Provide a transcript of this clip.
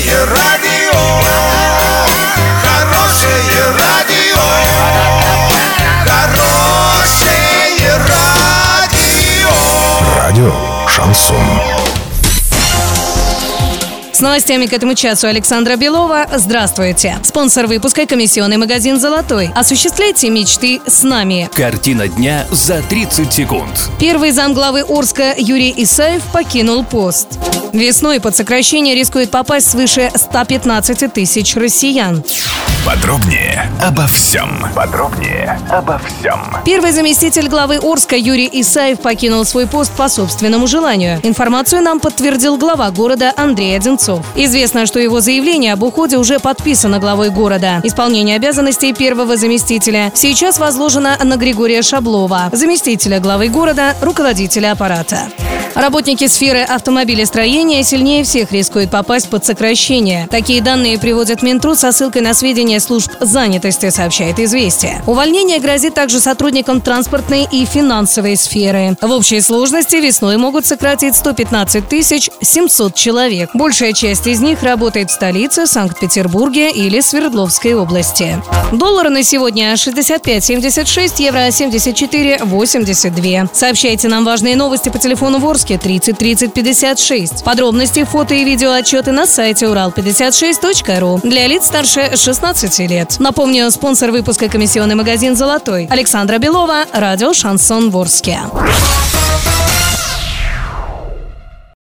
Хорошее радио, хорошее радио, хорошее радио. Радио Шансон. С новостями к этому часу Александра Белова. Здравствуйте. Спонсор выпуска – комиссионный магазин «Золотой». Осуществляйте мечты с нами. Картина дня за 30 секунд. Первый замглавы Орска Юрий Исаев покинул пост. Весной под сокращение рискует попасть свыше 115 тысяч россиян. Подробнее обо всем. Подробнее обо всем. Первый заместитель главы Орска Юрий Исаев покинул свой пост по собственному желанию. Информацию нам подтвердил глава города Андрей Одинцов. Известно, что его заявление об уходе уже подписано главой города. Исполнение обязанностей первого заместителя сейчас возложено на Григория Шаблова, заместителя главы города, руководителя аппарата. Работники сферы автомобилестроения сильнее всех рискуют попасть под сокращение. Такие данные приводят Минтруд со ссылкой на сведения служб занятости, сообщает «Известия». Увольнение грозит также сотрудникам транспортной и финансовой сферы. В общей сложности весной могут сократить 115 тысяч 700 человек. Большая часть из них работает в столице, Санкт-Петербурге или Свердловской области. Доллары на сегодня 65,76, евро 74,82. Сообщайте нам важные новости по телефону Ворске 30 30 56. Подробности, фото и видео отчеты на сайте урал56.ру для лиц старше 16 лет. Напомню, спонсор выпуска комиссионный магазин «Золотой» Александра Белова, радио «Шансон Ворске».